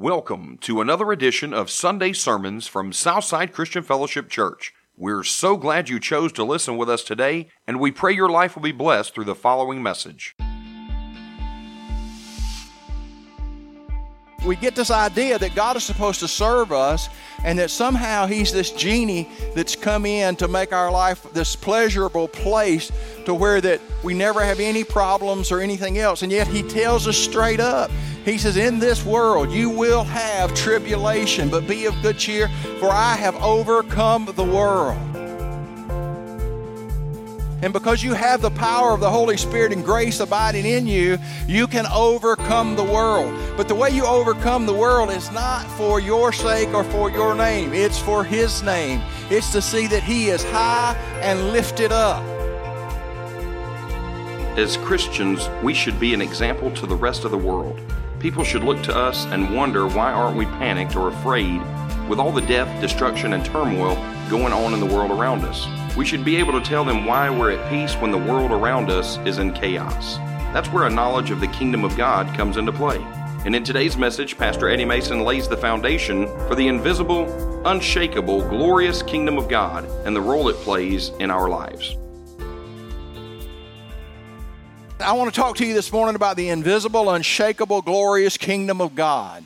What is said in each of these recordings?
Welcome to another edition of Sunday Sermons from Southside Christian Fellowship Church. We're so glad you chose to listen with us today, and we pray your life will be blessed through the following message. We get this idea that God is supposed to serve us and that somehow He's this genie that's come in to make our life this pleasurable place to where that we never have any problems or anything else. And yet He tells us straight up. He says, In this world you will have tribulation, but be of good cheer, for I have overcome the world. And because you have the power of the Holy Spirit and grace abiding in you, you can overcome the world. But the way you overcome the world is not for your sake or for your name, it's for His name. It's to see that He is high and lifted up. As Christians, we should be an example to the rest of the world. People should look to us and wonder why aren't we panicked or afraid with all the death, destruction, and turmoil going on in the world around us. We should be able to tell them why we're at peace when the world around us is in chaos. That's where a knowledge of the kingdom of God comes into play. And in today's message, Pastor Eddie Mason lays the foundation for the invisible, unshakable, glorious kingdom of God and the role it plays in our lives. I want to talk to you this morning about the invisible, unshakable, glorious kingdom of God.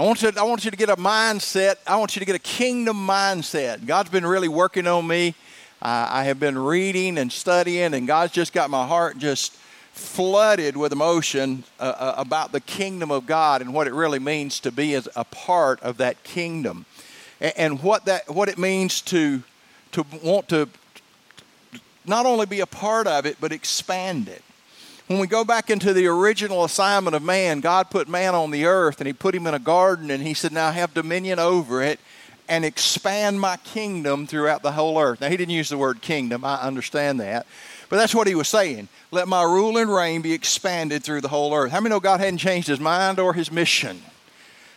I want, you, I want you to get a mindset. I want you to get a kingdom mindset. God's been really working on me. Uh, I have been reading and studying, and God's just got my heart just flooded with emotion uh, uh, about the kingdom of God and what it really means to be as a part of that kingdom, and, and what that what it means to to want to not only be a part of it but expand it. When we go back into the original assignment of man, God put man on the earth and he put him in a garden and he said, Now have dominion over it and expand my kingdom throughout the whole earth. Now, he didn't use the word kingdom, I understand that. But that's what he was saying. Let my rule and reign be expanded through the whole earth. How many know God hadn't changed his mind or his mission?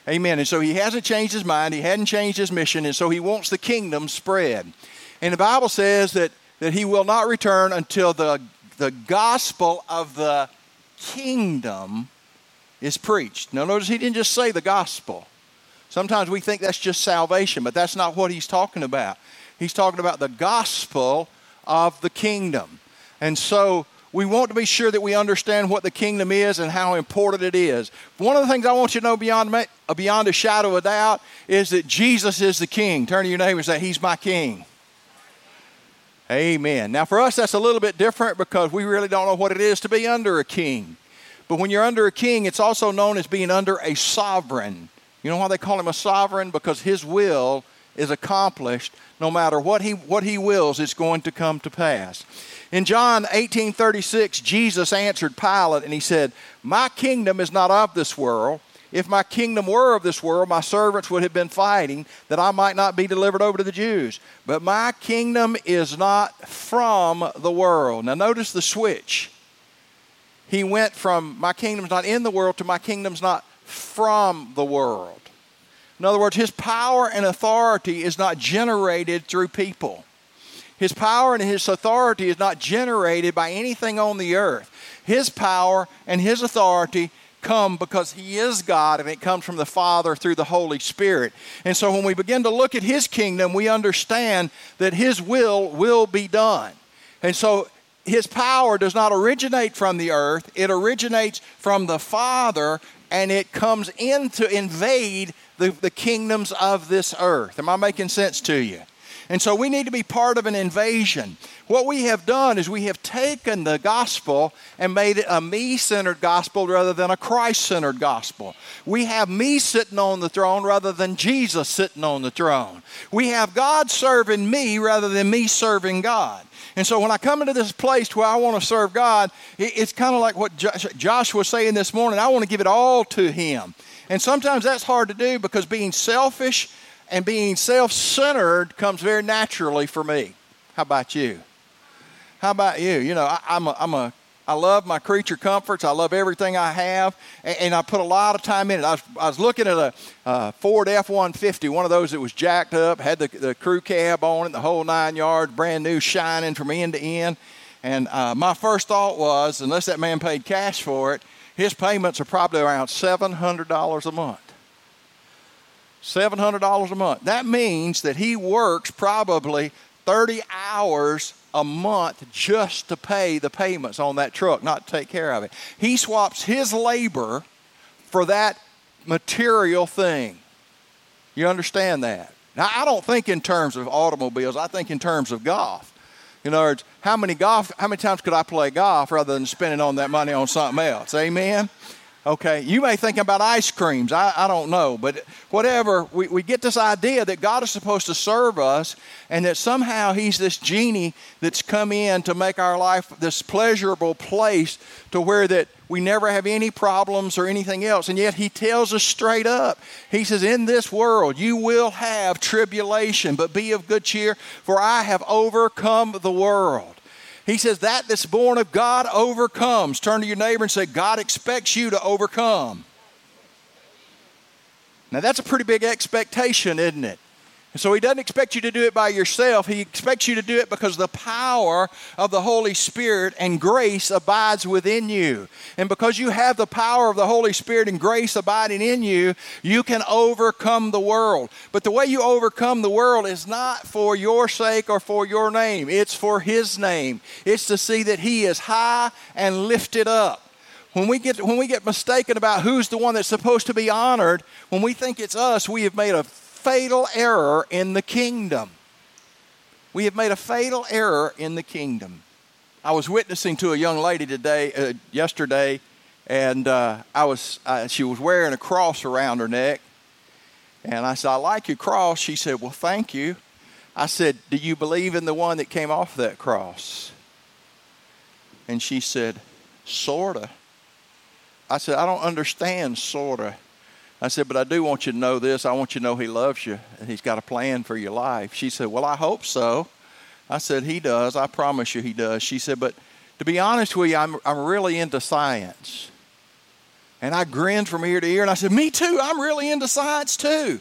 Amen. And so he hasn't changed his mind, he hadn't changed his mission, and so he wants the kingdom spread. And the Bible says that, that he will not return until the the gospel of the kingdom is preached. Now, notice he didn't just say the gospel. Sometimes we think that's just salvation, but that's not what he's talking about. He's talking about the gospel of the kingdom. And so we want to be sure that we understand what the kingdom is and how important it is. One of the things I want you to know beyond, beyond a shadow of doubt is that Jesus is the king. Turn to your neighbor and say, He's my king. Amen. Now, for us, that's a little bit different because we really don't know what it is to be under a king. But when you're under a king, it's also known as being under a sovereign. You know why they call him a sovereign? Because his will is accomplished no matter what he, what he wills, it's going to come to pass. In John 18:36, Jesus answered Pilate and he said, "My kingdom is not of this world. If my kingdom were of this world, my servants would have been fighting that I might not be delivered over to the Jews. But my kingdom is not from the world. Now, notice the switch. He went from my kingdom's not in the world to my kingdom's not from the world. In other words, his power and authority is not generated through people. His power and his authority is not generated by anything on the earth. His power and his authority come because He is God and it comes from the Father through the Holy Spirit. And so when we begin to look at His kingdom, we understand that His will will be done. And so His power does not originate from the earth, it originates from the Father and it comes in to invade the, the kingdoms of this earth. Am I making sense to you? And so we need to be part of an invasion. What we have done is we have taken the gospel and made it a me centered gospel rather than a Christ centered gospel. We have me sitting on the throne rather than Jesus sitting on the throne. We have God serving me rather than me serving God. And so when I come into this place where I want to serve God, it's kind of like what Josh was saying this morning. I want to give it all to Him. And sometimes that's hard to do because being selfish and being self centered comes very naturally for me. How about you? How about you? You know, I, am a, I'm a, I love my creature comforts. I love everything I have, and, and I put a lot of time in it. I was, I was looking at a Ford F-150, one of those that was jacked up, had the, the crew cab on it, the whole nine yards, brand new, shining from end to end. And uh, my first thought was, unless that man paid cash for it, his payments are probably around $700 a month. $700 a month. That means that he works probably 30 hours a month just to pay the payments on that truck, not to take care of it. He swaps his labor for that material thing. You understand that? Now, I don't think in terms of automobiles, I think in terms of golf. In other words, how many golf, how many times could I play golf rather than spending on that money on something else? Amen? Okay, you may think about ice creams. I, I don't know. But whatever, we, we get this idea that God is supposed to serve us and that somehow He's this genie that's come in to make our life this pleasurable place to where that we never have any problems or anything else. And yet He tells us straight up He says, In this world you will have tribulation, but be of good cheer, for I have overcome the world. He says, That that's born of God overcomes. Turn to your neighbor and say, God expects you to overcome. Now, that's a pretty big expectation, isn't it? And so he doesn't expect you to do it by yourself. He expects you to do it because the power of the Holy Spirit and grace abides within you. And because you have the power of the Holy Spirit and grace abiding in you, you can overcome the world. But the way you overcome the world is not for your sake or for your name, it's for His name. It's to see that He is high and lifted up when we get when we get mistaken about who's the one that's supposed to be honored when we think it's us we have made a fatal error in the kingdom. We have made a fatal error in the kingdom. I was witnessing to a young lady today, uh, yesterday, and uh, I was uh, she was wearing a cross around her neck, and I said, "I like your cross." She said, "Well, thank you." I said, "Do you believe in the one that came off that cross?" And she said, "Sorta." I said, "I don't understand sorta." I said, But I do want you to know this. I want you to know He loves you and He's got a plan for your life. She said, Well, I hope so. I said, He does. I promise you He does. She said, But to be honest with you, I'm, I'm really into science. And I grinned from ear to ear and I said, Me too. I'm really into science too.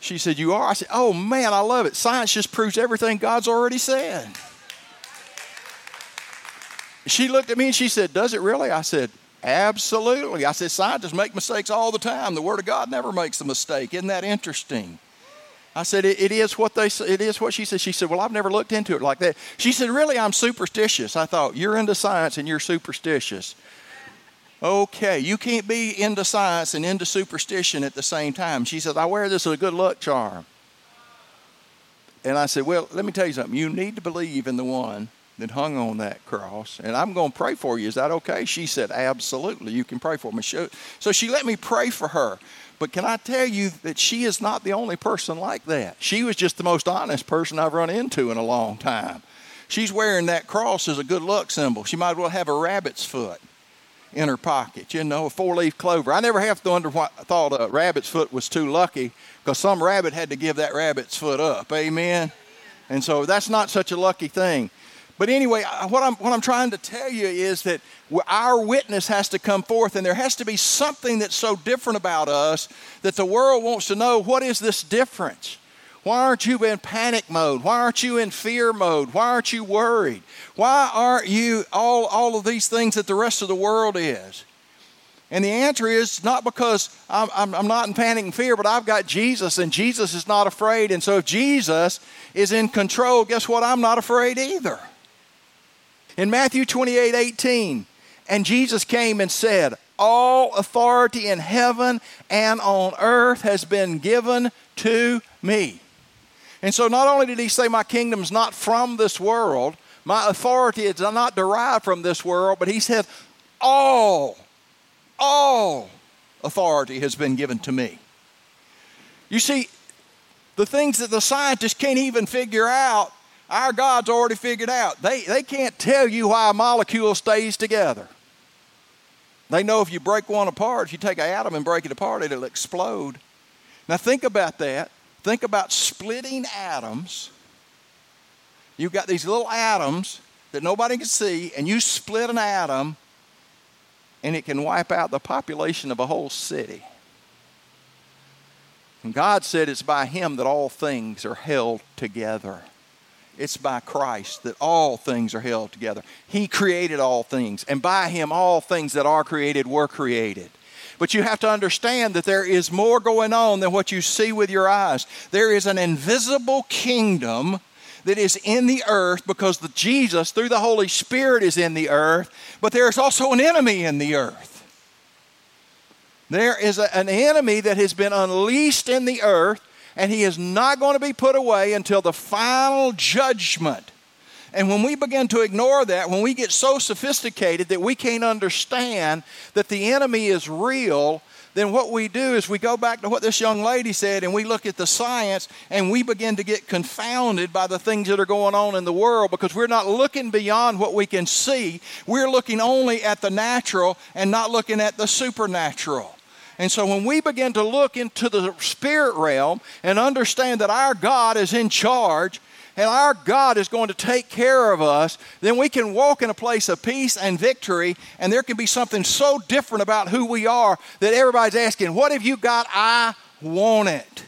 She said, You are? I said, Oh man, I love it. Science just proves everything God's already said. She looked at me and she said, Does it really? I said, Absolutely. I said, scientists make mistakes all the time. The Word of God never makes a mistake. Isn't that interesting? I said, it, it is what they it is what she said. She said, Well, I've never looked into it like that. She said, Really, I'm superstitious. I thought, You're into science and you're superstitious. Okay, you can't be into science and into superstition at the same time. She said, I wear this as a good luck charm. And I said, Well, let me tell you something. You need to believe in the one that hung on that cross. And I'm going to pray for you. Is that okay? She said, Absolutely. You can pray for me. So she let me pray for her. But can I tell you that she is not the only person like that? She was just the most honest person I've run into in a long time. She's wearing that cross as a good luck symbol. She might as well have a rabbit's foot in her pocket, you know, a four leaf clover. I never have to wonder what I thought a rabbit's foot was too lucky because some rabbit had to give that rabbit's foot up. Amen. And so that's not such a lucky thing. But anyway, what I'm, what I'm trying to tell you is that our witness has to come forth, and there has to be something that's so different about us that the world wants to know what is this difference? Why aren't you in panic mode? Why aren't you in fear mode? Why aren't you worried? Why aren't you all, all of these things that the rest of the world is? And the answer is not because I'm, I'm, I'm, not in panic and fear, but I've got Jesus, and Jesus is not afraid. And so if Jesus is in control, guess what? I'm not afraid either. In Matthew 28 18, and Jesus came and said, All authority in heaven and on earth has been given to me. And so not only did he say, My kingdom's not from this world, my authority is not derived from this world, but he said, All, all authority has been given to me. You see, the things that the scientists can't even figure out, our God's already figured out. They, they can't tell you why a molecule stays together. They know if you break one apart, if you take an atom and break it apart, it'll explode. Now, think about that. Think about splitting atoms. You've got these little atoms that nobody can see, and you split an atom, and it can wipe out the population of a whole city. And God said it's by Him that all things are held together. It's by Christ that all things are held together. He created all things, and by Him all things that are created were created. But you have to understand that there is more going on than what you see with your eyes. There is an invisible kingdom that is in the earth because the Jesus, through the Holy Spirit, is in the earth, but there is also an enemy in the earth. There is a, an enemy that has been unleashed in the earth, and he is not going to be put away until the final judgment. And when we begin to ignore that, when we get so sophisticated that we can't understand that the enemy is real, then what we do is we go back to what this young lady said and we look at the science and we begin to get confounded by the things that are going on in the world because we're not looking beyond what we can see. We're looking only at the natural and not looking at the supernatural. And so when we begin to look into the spirit realm and understand that our God is in charge, and our God is going to take care of us, then we can walk in a place of peace and victory, and there can be something so different about who we are that everybody's asking, What have you got? I want it.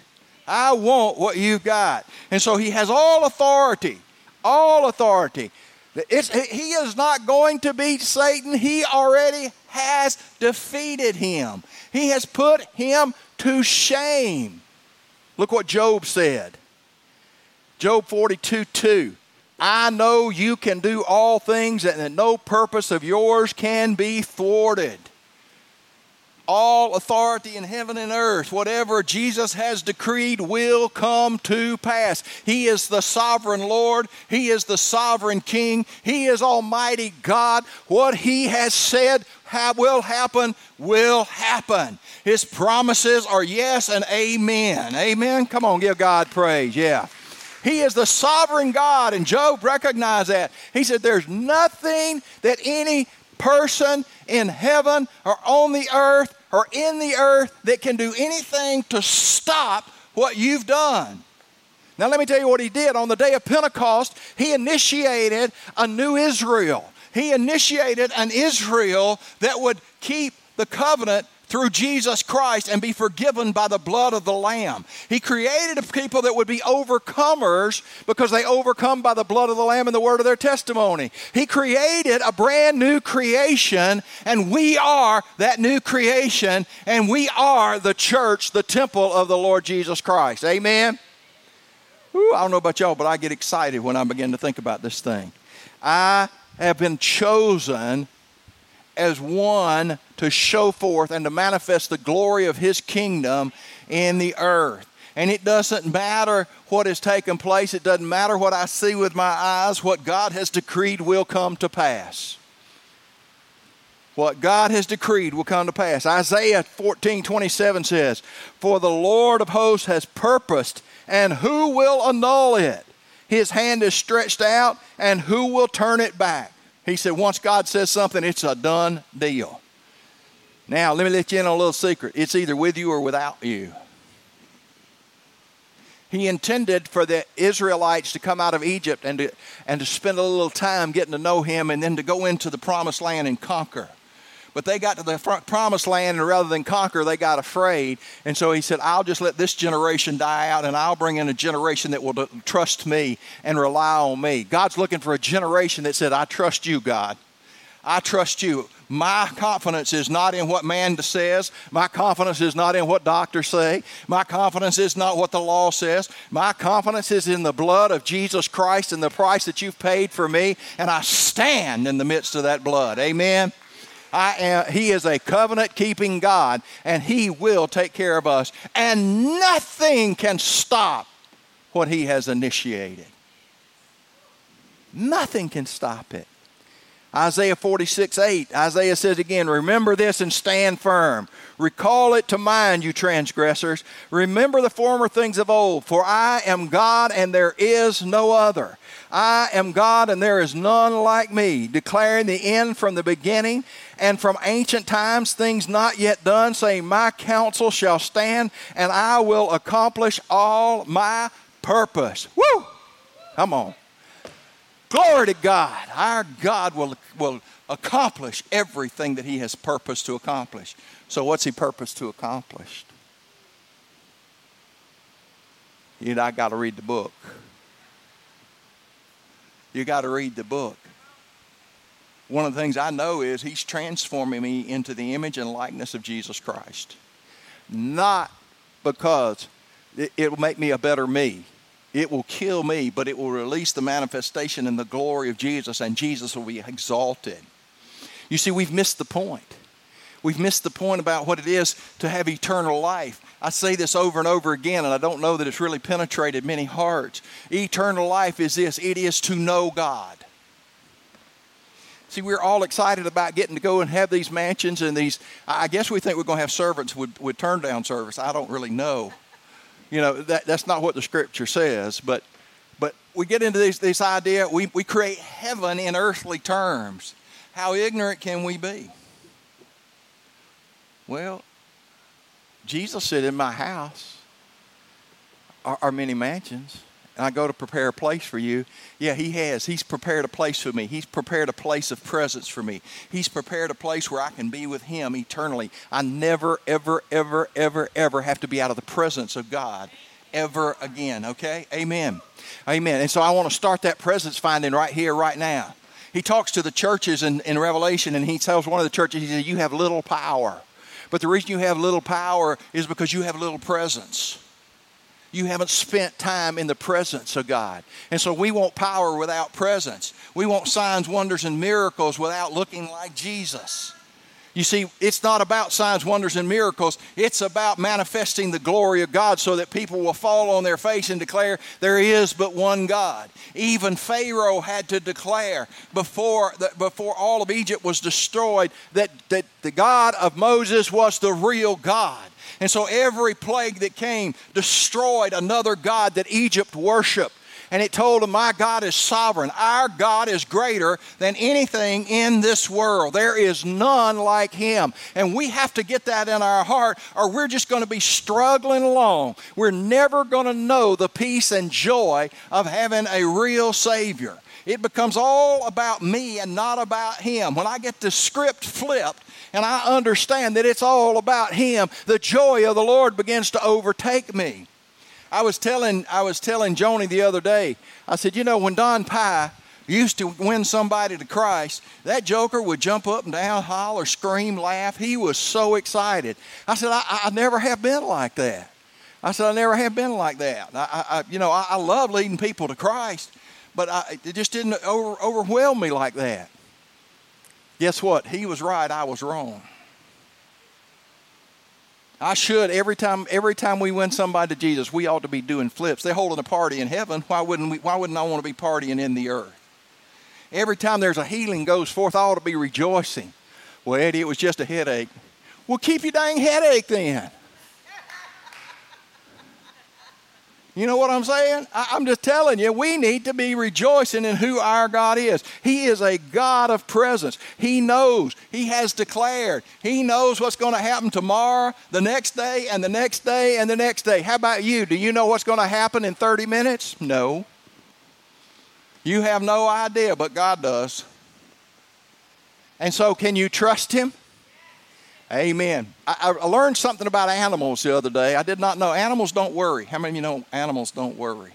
I want what you've got. And so he has all authority, all authority. It's, he is not going to beat Satan. He already has defeated him. He has put him to shame. Look what Job said. Job 42 2. I know you can do all things and that no purpose of yours can be thwarted. All authority in heaven and earth, whatever Jesus has decreed, will come to pass. He is the sovereign Lord. He is the sovereign King. He is Almighty God. What He has said will happen, will happen. His promises are yes and amen. Amen. Come on, give God praise. Yeah. He is the sovereign God, and Job recognized that. He said, There's nothing that any person in heaven or on the earth or in the earth that can do anything to stop what you've done. Now, let me tell you what he did. On the day of Pentecost, he initiated a new Israel. He initiated an Israel that would keep the covenant through Jesus Christ and be forgiven by the blood of the Lamb. He created a people that would be overcomers because they overcome by the blood of the Lamb and the word of their testimony. He created a brand new creation, and we are that new creation, and we are the church, the temple of the Lord Jesus Christ. Amen. Ooh, I don't know about y'all, but I get excited when I begin to think about this thing. I have been chosen as one to show forth and to manifest the glory of His kingdom in the earth. And it doesn't matter what has taken place, it doesn't matter what I see with my eyes, what God has decreed will come to pass. What God has decreed will come to pass. Isaiah 14 27 says, For the Lord of hosts has purposed, and who will annul it? His hand is stretched out, and who will turn it back? He said, once God says something, it's a done deal. Now, let me let you in on a little secret. It's either with you or without you. He intended for the Israelites to come out of Egypt and to, and to spend a little time getting to know Him and then to go into the promised land and conquer. But they got to the promised land, and rather than conquer, they got afraid. And so he said, I'll just let this generation die out, and I'll bring in a generation that will trust me and rely on me. God's looking for a generation that said, I trust you, God. I trust you. My confidence is not in what man says. My confidence is not in what doctors say. My confidence is not what the law says. My confidence is in the blood of Jesus Christ and the price that you've paid for me. And I stand in the midst of that blood. Amen. I am, he is a covenant keeping God, and He will take care of us. And nothing can stop what He has initiated. Nothing can stop it. Isaiah 46 8, Isaiah says again, Remember this and stand firm. Recall it to mind, you transgressors. Remember the former things of old, for I am God and there is no other. I am God and there is none like me, declaring the end from the beginning and from ancient times, things not yet done, saying, My counsel shall stand and I will accomplish all my purpose. Woo! Come on. Glory to God. Our God will, will accomplish everything that He has purposed to accomplish. So, what's He purposed to accomplish? You know, I got to read the book. You got to read the book. one of the things I know is He's transforming me into the image and likeness of Jesus Christ. Not because it, will make me a better me. It will kill me, but it will release the manifestation and the glory of Jesus, and Jesus will be exalted. You see, we've missed the point. We've missed the point about what it is to have eternal life. I say this over and over again, and I don't know that it's really penetrated many hearts. Eternal life is this it is to know God. See, we're all excited about getting to go and have these mansions and these. I guess we think we're going to have servants with, with turn down service. I don't really know. You know, that, that's not what the scripture says, but but we get into this, this idea, we, we create heaven in earthly terms. How ignorant can we be? Well, Jesus said, In my house are, are many mansions and I go to prepare a place for you. Yeah, He has. He's prepared a place for me. He's prepared a place of presence for me. He's prepared a place where I can be with Him eternally. I never, ever, ever, ever, ever have to be out of the presence of God ever again. Okay? Amen. Amen. And so I want to start that presence finding right here, right now. He talks to the churches in, in Revelation, and he tells one of the churches, he says, You have little power. But the reason you have little power is because you have little presence you haven't spent time in the presence of God. And so we want power without presence. We want signs, wonders, and miracles without looking like Jesus. You see, it's not about signs, wonders, and miracles. It's about manifesting the glory of God so that people will fall on their face and declare there is but one God. Even Pharaoh had to declare before, the, before all of Egypt was destroyed that, that the God of Moses was the real God. And so every plague that came destroyed another God that Egypt worshiped. And it told them, My God is sovereign. Our God is greater than anything in this world. There is none like Him. And we have to get that in our heart, or we're just going to be struggling along. We're never going to know the peace and joy of having a real Savior. It becomes all about me and not about Him. When I get the script flipped, and I understand that it's all about Him, the joy of the Lord begins to overtake me. I was telling I was telling Joni the other day. I said, you know, when Don Pye used to win somebody to Christ, that joker would jump up and down, holler, scream, laugh. He was so excited. I said, I, I never have been like that. I said, I never have been like that. I, I you know, I, I, love leading people to Christ, but it just didn't over, overwhelm me like that. Guess what? He was right, I was wrong. I should every time every time we win somebody to Jesus, we ought to be doing flips. They're holding a party in heaven. Why wouldn't we, why wouldn't I want to be partying in the earth? Every time there's a healing goes forth, I ought to be rejoicing. Well, Eddie, it was just a headache. Well, keep your dang headache then. You know what I'm saying? I, am just telling you, we need to be rejoicing in who our God is. He is a God of presence. He knows, He has declared, He knows what's going to happen tomorrow, the next day, and the next day, and the next day. How about you? Do you know what's going to happen in 30 minutes? No. You have no idea, but God does. And so, can you trust Him? Amen. I, I, learned something about animals the other day. I did not know. Animals don't worry. How many of you know animals don't worry?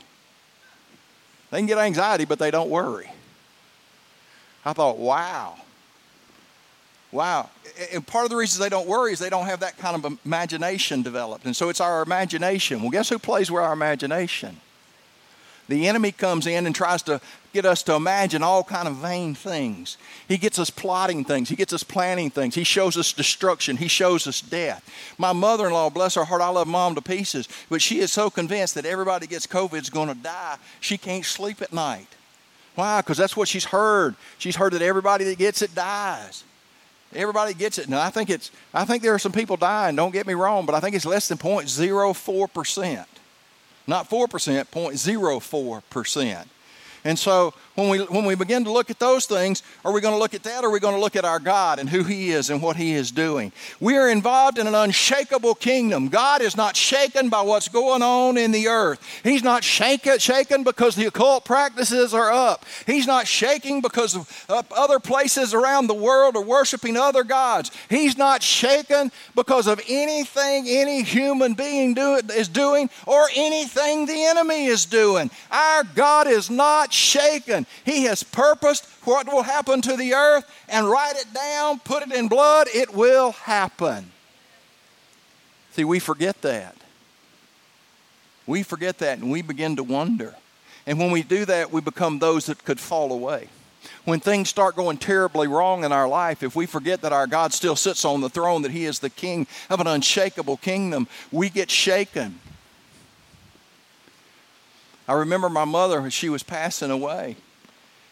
They can get anxiety, but they don't worry. I thought, wow. Wow. And part of the reason they don't worry is they don't have that kind of imagination developed. And so it's our imagination. Well, guess who plays with our imagination? The enemy comes in and tries to get us to imagine all kind of vain things. He gets us plotting things. He gets us planning things. He shows us destruction. He shows us death. My mother-in-law, bless her heart, I love mom to pieces, but she is so convinced that everybody gets COVID is going to die. She can't sleep at night. Why? Because that's what she's heard. She's heard that everybody that gets it dies. Everybody gets it. Now I think it's I think there are some people dying, don't get me wrong, but I think it's less than 0.04 percent. Not 4%, 0.04%. And so when we, when we begin to look at those things, are we going to look at that or are we going to look at our God and who He is and what He is doing? We are involved in an unshakable kingdom. God is not shaken by what's going on in the earth. He's not shaken, shaken because the occult practices are up. He's not shaking because of, other places around the world are worshiping other gods. He's not shaken because of anything any human being do, is doing or anything the enemy is doing. Our God is not not He has purposed what will happen to the earth and write it down, put it in blood, it will happen. See, we forget that. We forget that and we begin to wonder. And when we do that, we become those that could fall away. When things start going terribly wrong in our life, if we forget that our God still sits on the throne, that He is the King of an unshakable kingdom, we get shaken. I remember my mother, she was passing away.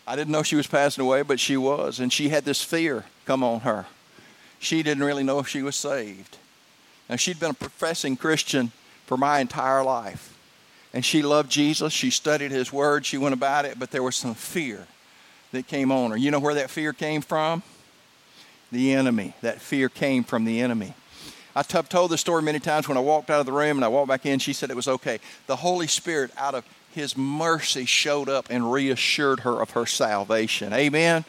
I didn't know she was passing away, but she was. And she had this fear come on her. She didn't really know if she was saved. Now, she'd been a professing Christian for my entire life. And she loved Jesus. She studied his word. She went about it, but there was some fear that came on her. You know where that fear came from? The enemy. That fear came from the enemy. I've told this story many times when I walked out of the room and I walked back in. She said it was okay. The Holy Spirit, out of his mercy, showed up and reassured her of her salvation. Amen.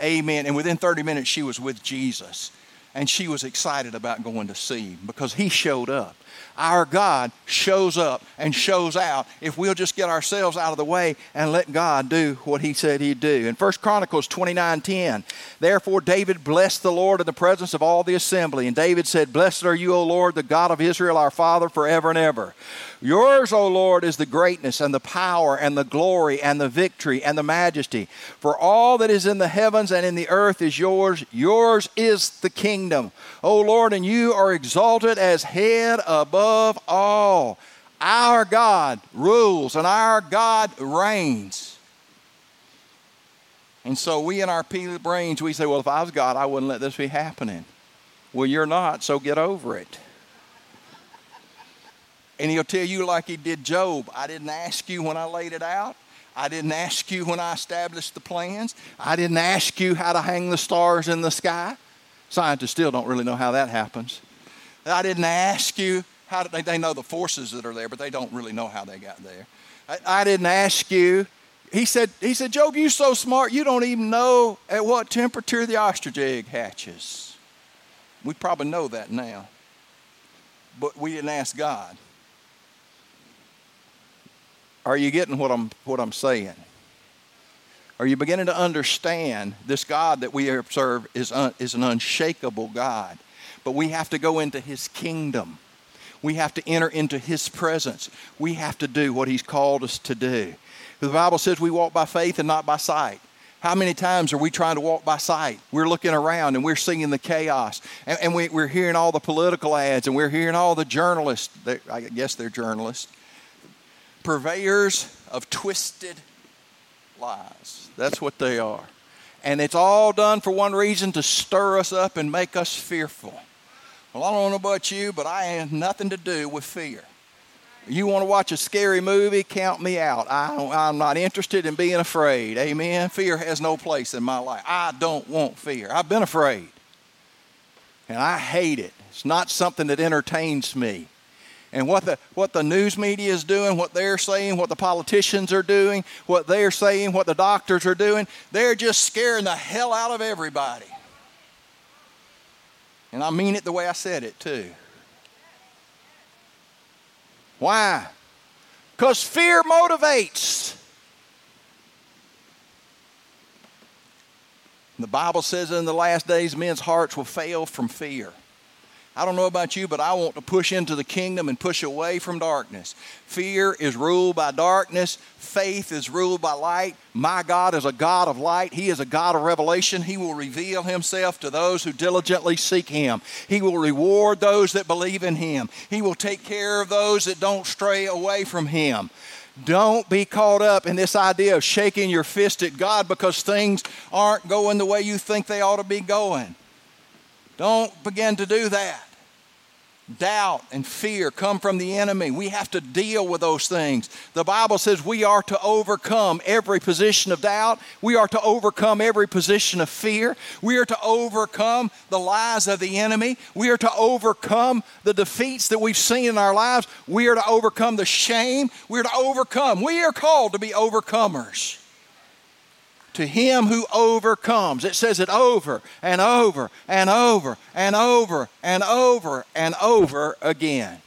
Amen. And within 30 minutes, she was with Jesus. And she was excited about going to see him because he showed up our God shows up and shows out if we'll just get ourselves out of the way and let God do what he said he'd do. In 1 Chronicles 29:10, therefore David blessed the Lord in the presence of all the assembly, and David said, "Blessed are you, O Lord, the God of Israel, our Father, forever and ever." Yours, O Lord, is the greatness and the power and the glory and the victory and the majesty. For all that is in the heavens and in the earth is yours. Yours is the kingdom, O Lord, and you are exalted as head above all. Our God rules and our God reigns. And so we in our peeled brains, we say, well, if I was God, I wouldn't let this be happening. Well, you're not, so get over it. And he'll tell you, like he did Job, I didn't ask you when I laid it out. I didn't ask you when I established the plans. I didn't ask you how to hang the stars in the sky. Scientists still don't really know how that happens. I didn't ask you how they, they know the forces that are there, but they don't really know how they got there. I, I didn't ask you. He said, he said, Job, you're so smart, you don't even know at what temperature the ostrich egg hatches. We probably know that now. But we didn't ask God. Are you getting what I'm, what I'm saying? Are you beginning to understand this God that we serve is, un, is an unshakable God? But we have to go into His kingdom. We have to enter into His presence. We have to do what He's called us to do. The Bible says we walk by faith and not by sight. How many times are we trying to walk by sight? We're looking around and we're seeing the chaos. And, and we, are hearing all the political ads and we're hearing all the journalists. I guess they're journalists purveyors of twisted lies. That's what they are. And it's all done for one reason to stir us up and make us fearful. Well, I don't know about you, but I have nothing to do with fear. You want to watch a scary movie? Count me out. I, am not interested in being afraid. Amen. Fear has no place in my life. I don't want fear. I've been afraid. And I hate it. It's not something that entertains me and what the, what the news media is doing, what they're saying, what the politicians are doing, what they're saying, what the doctors are doing, they're just scaring the hell out of everybody. And I mean it the way I said it, too. Why? Because fear motivates. The Bible says in the last days men's hearts will fail from fear. I don't know about you, but I want to push into the kingdom and push away from darkness. Fear is ruled by darkness, faith is ruled by light. My God is a God of light. He is a God of revelation. He will reveal Himself to those who diligently seek Him. He will reward those that believe in Him. He will take care of those that don't stray away from Him. Don't be caught up in this idea of shaking your fist at God because things aren't going the way you think they ought to be going. Don't begin to do that. Doubt and fear come from the enemy. We have to deal with those things. The Bible says we are to overcome every position of doubt. We are to overcome every position of fear. We are to overcome the lies of the enemy. We are to overcome the defeats that we've seen in our lives. We are to overcome the shame. We are to overcome. We are called to be overcomers to him who overcomes. It says it over and over and over and over and over and over again.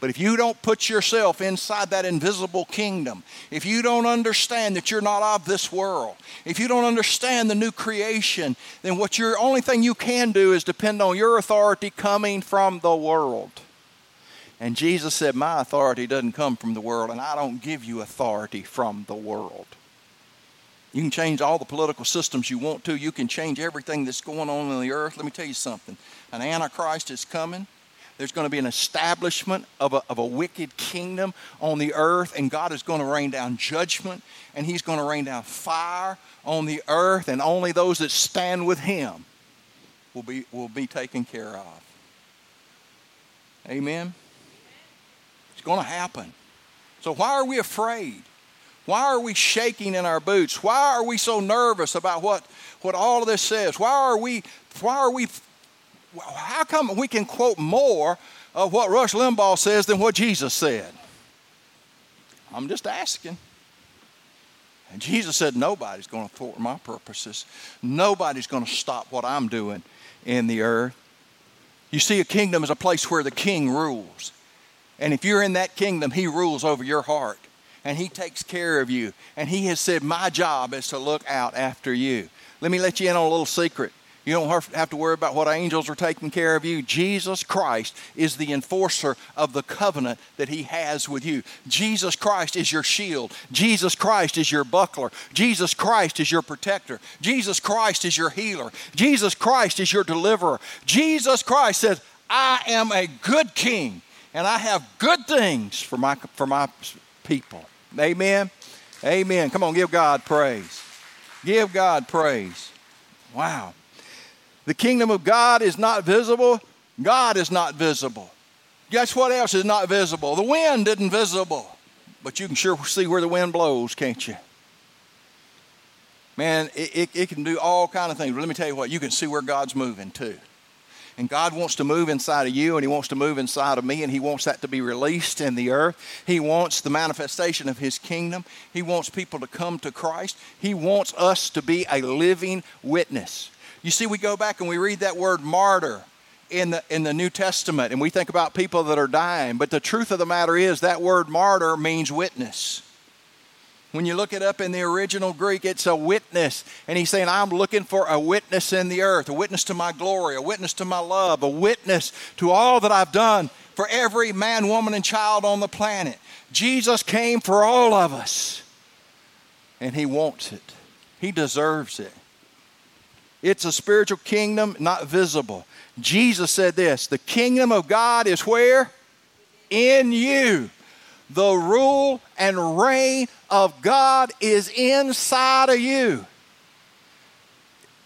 But if you don't put yourself inside that invisible kingdom, if you don't understand that you're not of this world, if you don't understand the new creation, then what your only thing you can do is depend on your authority coming from the world. And Jesus said, My authority doesn't come from the world, and I don't give you authority from the world. You can change all the political systems you want to. You can change everything that's going on in the earth. Let me tell you something an Antichrist is coming. There's going to be an establishment of a, of a wicked kingdom on the earth, and God is going to rain down judgment, and He's going to rain down fire on the earth, and only those that stand with Him will be, will be taken care of. Amen? It's going to happen. So, why are we afraid? Why are we shaking in our boots? Why are we so nervous about what, what all of this says? Why are we, why are we, how come we can quote more of what Rush Limbaugh says than what Jesus said? I'm just asking. And Jesus said, Nobody's going to thwart my purposes. Nobody's going to stop what I'm doing in the earth. You see, a kingdom is a place where the king rules. And if you're in that kingdom, he rules over your heart and He takes care of you. And He has said, My job is to look out after you. Let me let you in on a little secret. You don't have to worry about what angels are taking care of you. Jesus Christ is the enforcer of the covenant that He has with you. Jesus Christ is your shield. Jesus Christ is your buckler. Jesus Christ is your protector. Jesus Christ is your healer. Jesus Christ is your deliverer. Jesus Christ says, I am a good king and I have good things for my, for my people. Amen. Amen. Come on, give God praise. Give God praise. Wow. The kingdom of God is not visible. God is not visible. Guess what else is not visible? The wind isn't visible. But you can sure see where the wind blows, can't you? Man, it, it, it can do all kind of things. But let me tell you what, you can see where God's moving too. And God wants to move inside of you, and He wants to move inside of me, and He wants that to be released in the earth. He wants the manifestation of His kingdom. He wants people to come to Christ. He wants us to be a living witness. You see, we go back and we read that word martyr in the, in the New Testament, and we think about people that are dying. But the truth of the matter is, that word martyr means witness. When you look it up in the original Greek, it's a witness. And he's saying, I'm looking for a witness in the earth, a witness to my glory, a witness to my love, a witness to all that I've done for every man, woman, and child on the planet. Jesus came for all of us, and he wants it, he deserves it. It's a spiritual kingdom, not visible. Jesus said this the kingdom of God is where? In you the rule and reign of God is inside of you.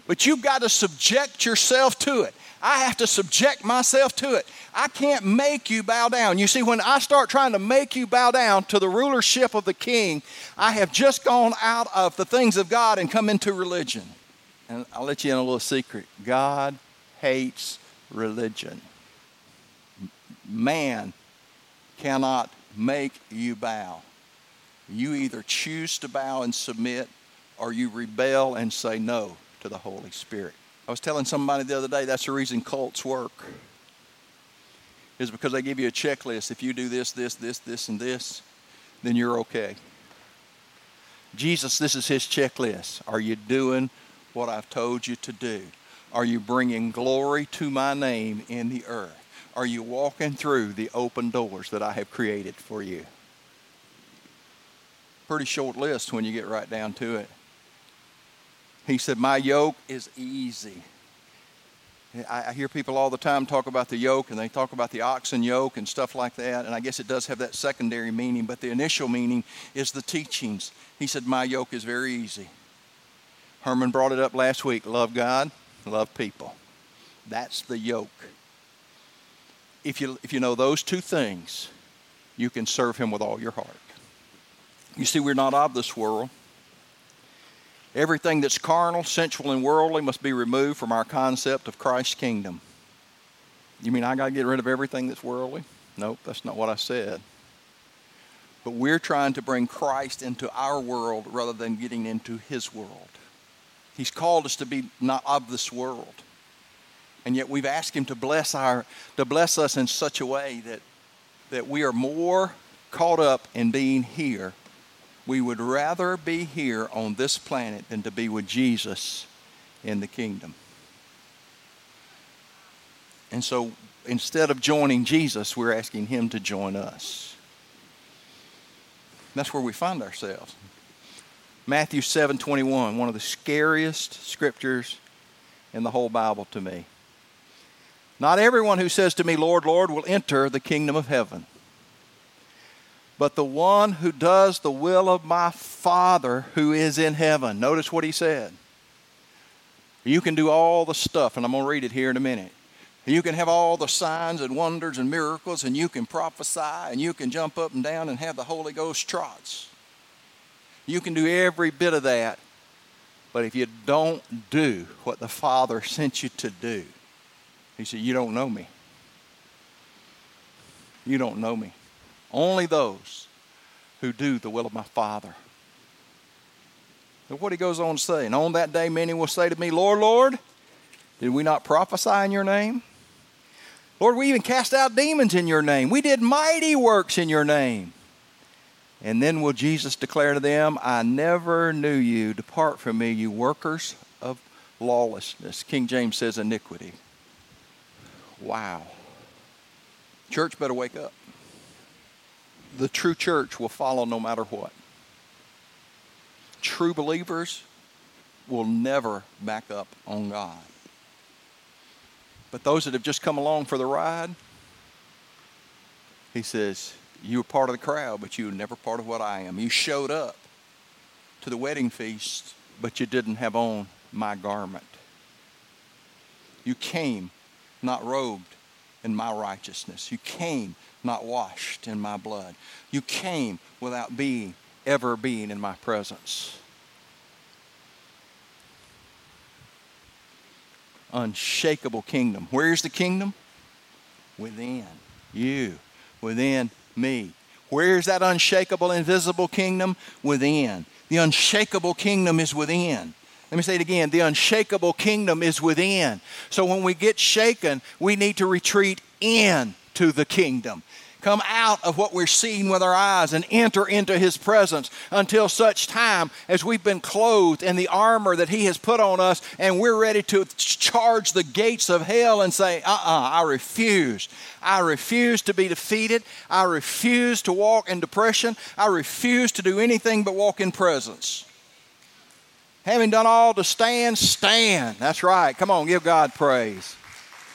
But you've got to subject yourself to it. I have to subject myself to it. I can't make you bow down. You see, when I start trying to make you bow down to the rulership of the king, I have just gone out of the things of God and come into religion. And I'll let you in a little secret God hates religion. Man cannot make you bow. You either choose to bow and submit or you rebel and say no to the Holy Spirit. I was telling somebody the other day that's the reason cults work. Is because they give you a checklist. If you do this, this, this, this, and this, then you're okay. Jesus, this is his checklist. Are you doing what I've told you to do? Are you bringing glory to my name in the earth? Are you walking through the open doors that I have created for you? Pretty short list when you get right down to it. He said, My yoke is easy. I, hear people all the time talk about the yoke and they talk about the oxen yoke and stuff like that. And I guess it does have that secondary meaning, but the initial meaning is the teachings. He said, My yoke is very easy. Herman brought it up last week love God, love people. That's the yoke if you, if you know those two things, you can serve Him with all your heart. You see, we're not of this world. Everything that's carnal, sensual, and worldly must be removed from our concept of Christ's kingdom. You mean I got to get rid of everything that's worldly? Nope, that's not what I said. But we're trying to bring Christ into our world rather than getting into His world. He's called us to be not of this world. And yet we've asked him to bless our to bless us in such a way that that we are more caught up in being here. We would rather be here on this planet than to be with Jesus in the kingdom. And so instead of joining Jesus, we're asking him to join us. That's where we find ourselves. Matthew 7:21, one of the scariest scriptures in the whole Bible to me. Not everyone who says to me, Lord, Lord, will enter the kingdom of heaven, but the one who does the will of my Father who is in heaven. Notice what he said. You can do all the stuff, and I'm going to read it here in a minute. You can have all the signs and wonders and miracles, and you can prophesy, and you can jump up and down and have the Holy Ghost trots. You can do every bit of that. But if you don't do what the Father sent you to do, He said, You don't know me. You don't know me. Only those who do the will of my Father. Look what he goes on to say. And on that day, many will say to me, Lord, Lord, did we not prophesy in your name? Lord, we even cast out demons in your name. We did mighty works in your name. And then will Jesus declare to them, I never knew you. Depart from me, you workers of lawlessness. King James says iniquity. Wow. Church better wake up. The true church will follow no matter what. True believers will never back up on God. But those that have just come along for the ride, he says, You were part of the crowd, but you were never part of what I am. You showed up to the wedding feast, but you didn't have on my garment. You came not robed in my righteousness. You came not washed in my blood. You came without being, ever being in my presence. unshakable kingdom. Where's the kingdom? Within you, within me. Where's that unshakable, invisible kingdom? Within. The unshakable kingdom is within. Let me say it again. The unshakable kingdom is within. So when we get shaken, we need to retreat into the kingdom come out of what we're seeing with our eyes and enter into his presence until such time as we've been clothed in the armor that he has put on us and we're ready to charge the gates of hell and say, uh uh-uh, uh I refuse. I refuse to be defeated. I refuse to walk in depression. I refuse to do anything but walk in presence. Having done all to stand, stand. That's right. Come on, give God praise.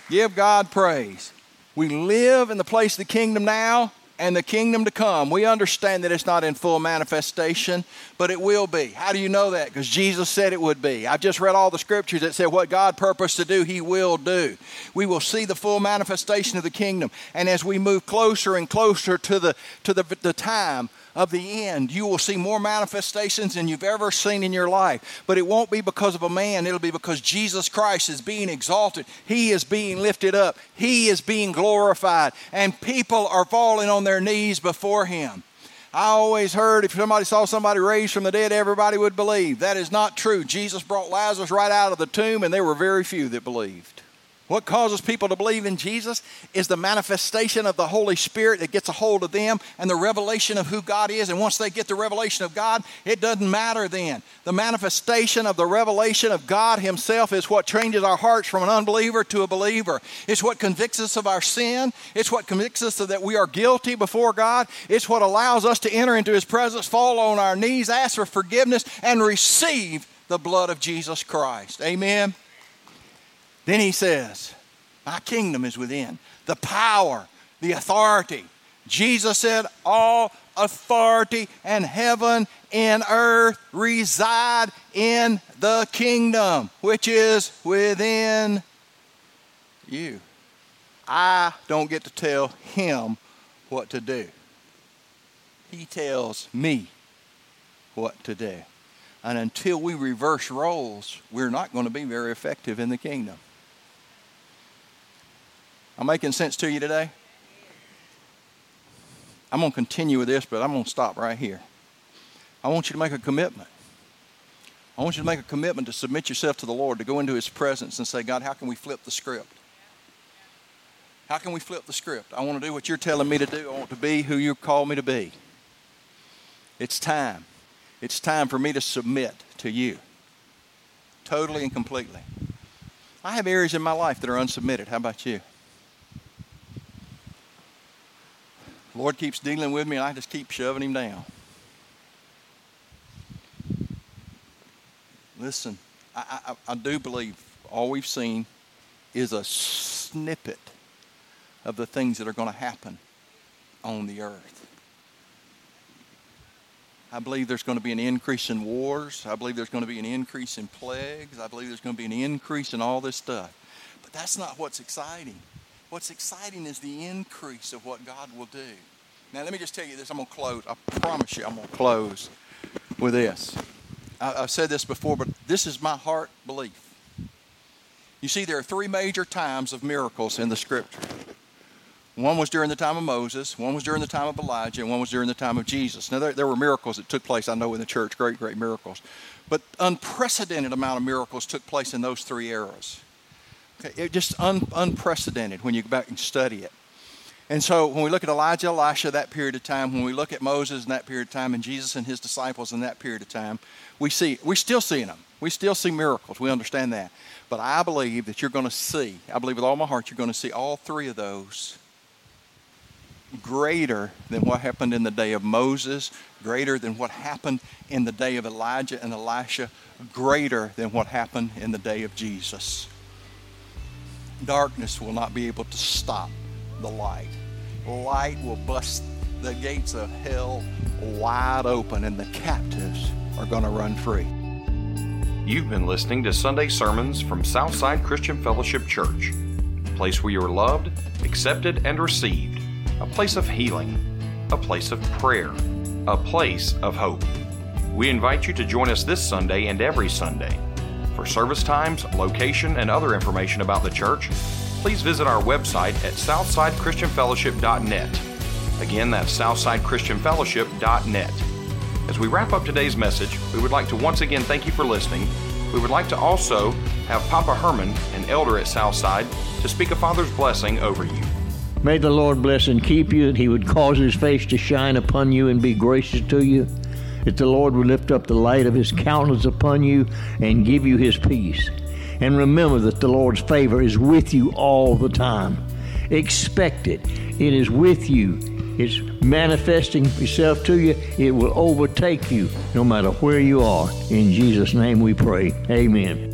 Give God praise. We live in the place of the kingdom now and the kingdom to come. We understand that it's not in full manifestation, but it will be. How do you know that? Because Jesus said it would be. I've just read all the scriptures that say what God purposed to do, He will do. We will see the full manifestation of the kingdom. And as we move closer and closer to the, to the, the time of the end, you will see more manifestations than you've ever seen in your life. But it won't be because of a man, it'll be because Jesus Christ is being exalted. He is being lifted up, He is being glorified, and people are falling on their knees before Him. I always heard if somebody saw somebody raised from the dead, everybody would believe. That is not true. Jesus brought Lazarus right out of the tomb, and there were very few that believed. What causes people to believe in Jesus is the manifestation of the Holy Spirit that gets a hold of them and the revelation of who God is. And once they get the revelation of God, it doesn't matter then. The manifestation of the revelation of God Himself is what changes our hearts from an unbeliever to a believer. It's what convicts us of our sin. It's what convicts us that we are guilty before God. It's what allows us to enter into His presence, fall on our knees, ask for forgiveness, and receive the blood of Jesus Christ. Amen. Then he says, My kingdom is within. The power, the authority. Jesus said, All authority and heaven and earth reside in the kingdom, which is within you. I don't get to tell him what to do. He tells me what to do. And until we reverse roles, we're not going to be very effective in the kingdom. I'm making sense to you today? I'm going to continue with this, but I'm going to stop right here. I want you to make a commitment. I want you to make a commitment to submit yourself to the Lord, to go into His presence and say, God, how can we flip the script? How can we flip the script? I want to do what you're telling me to do. I want to be who you call me to be. It's time. It's time for me to submit to you totally and completely. I have areas in my life that are unsubmitted. How about you? Lord keeps dealing with me, and I just keep shoving him down. Listen, I, I, I do believe all we've seen is a snippet of the things that are going to happen on the earth. I believe there's going to be an increase in wars. I believe there's going to be an increase in plagues. I believe there's going to be an increase in all this stuff. But that's not what's exciting. What's exciting is the increase of what God will do. Now, let me just tell you this. I'm going to close. I promise you, I'm going to close with this. I, have said this before, but this is my heart belief. You see, there are three major times of miracles in the scripture. One was during the time of Moses, one was during the time of Elijah, and one was during the time of Jesus. Now, there, there were miracles that took place, I know, in the church, great, great miracles. But unprecedented amount of miracles took place in those three eras. It just un, unprecedented when you go back and study it. And so when we look at Elijah, Elisha, that period of time, when we look at Moses in that period of time, and Jesus and his disciples in that period of time, we see we're still seeing them. We still see miracles. We understand that. But I believe that you're going to see, I believe with all my heart, you're going to see all three of those greater than what happened in the day of Moses, greater than what happened in the day of Elijah and Elisha, greater than what happened in the day of Jesus. Darkness will not be able to stop the light. Light will bust the gates of hell wide open, and the captives are going to run free. You've been listening to Sunday sermons from Southside Christian Fellowship Church, a place where you are loved, accepted, and received a place of healing, a place of prayer, a place of hope. We invite you to join us this Sunday and every Sunday. For service times, location, and other information about the church, please visit our website at southsidechristianfellowship.net. Again, that's southsidechristianfellowship.net. As we wrap up today's message, we would like to once again thank you for listening. We would like to also have Papa Herman, an elder at Southside, to speak a Father's blessing over you. May the Lord bless and keep you, that He would cause His face to shine upon you and be gracious to you, that the Lord would lift up the light of His countenance upon you and give you His peace. And remember that the Lord's favor is with you all the time. Expect it. It is with you. It's manifesting itself to you. It will overtake you no matter where you are. In Jesus' name we pray. Amen.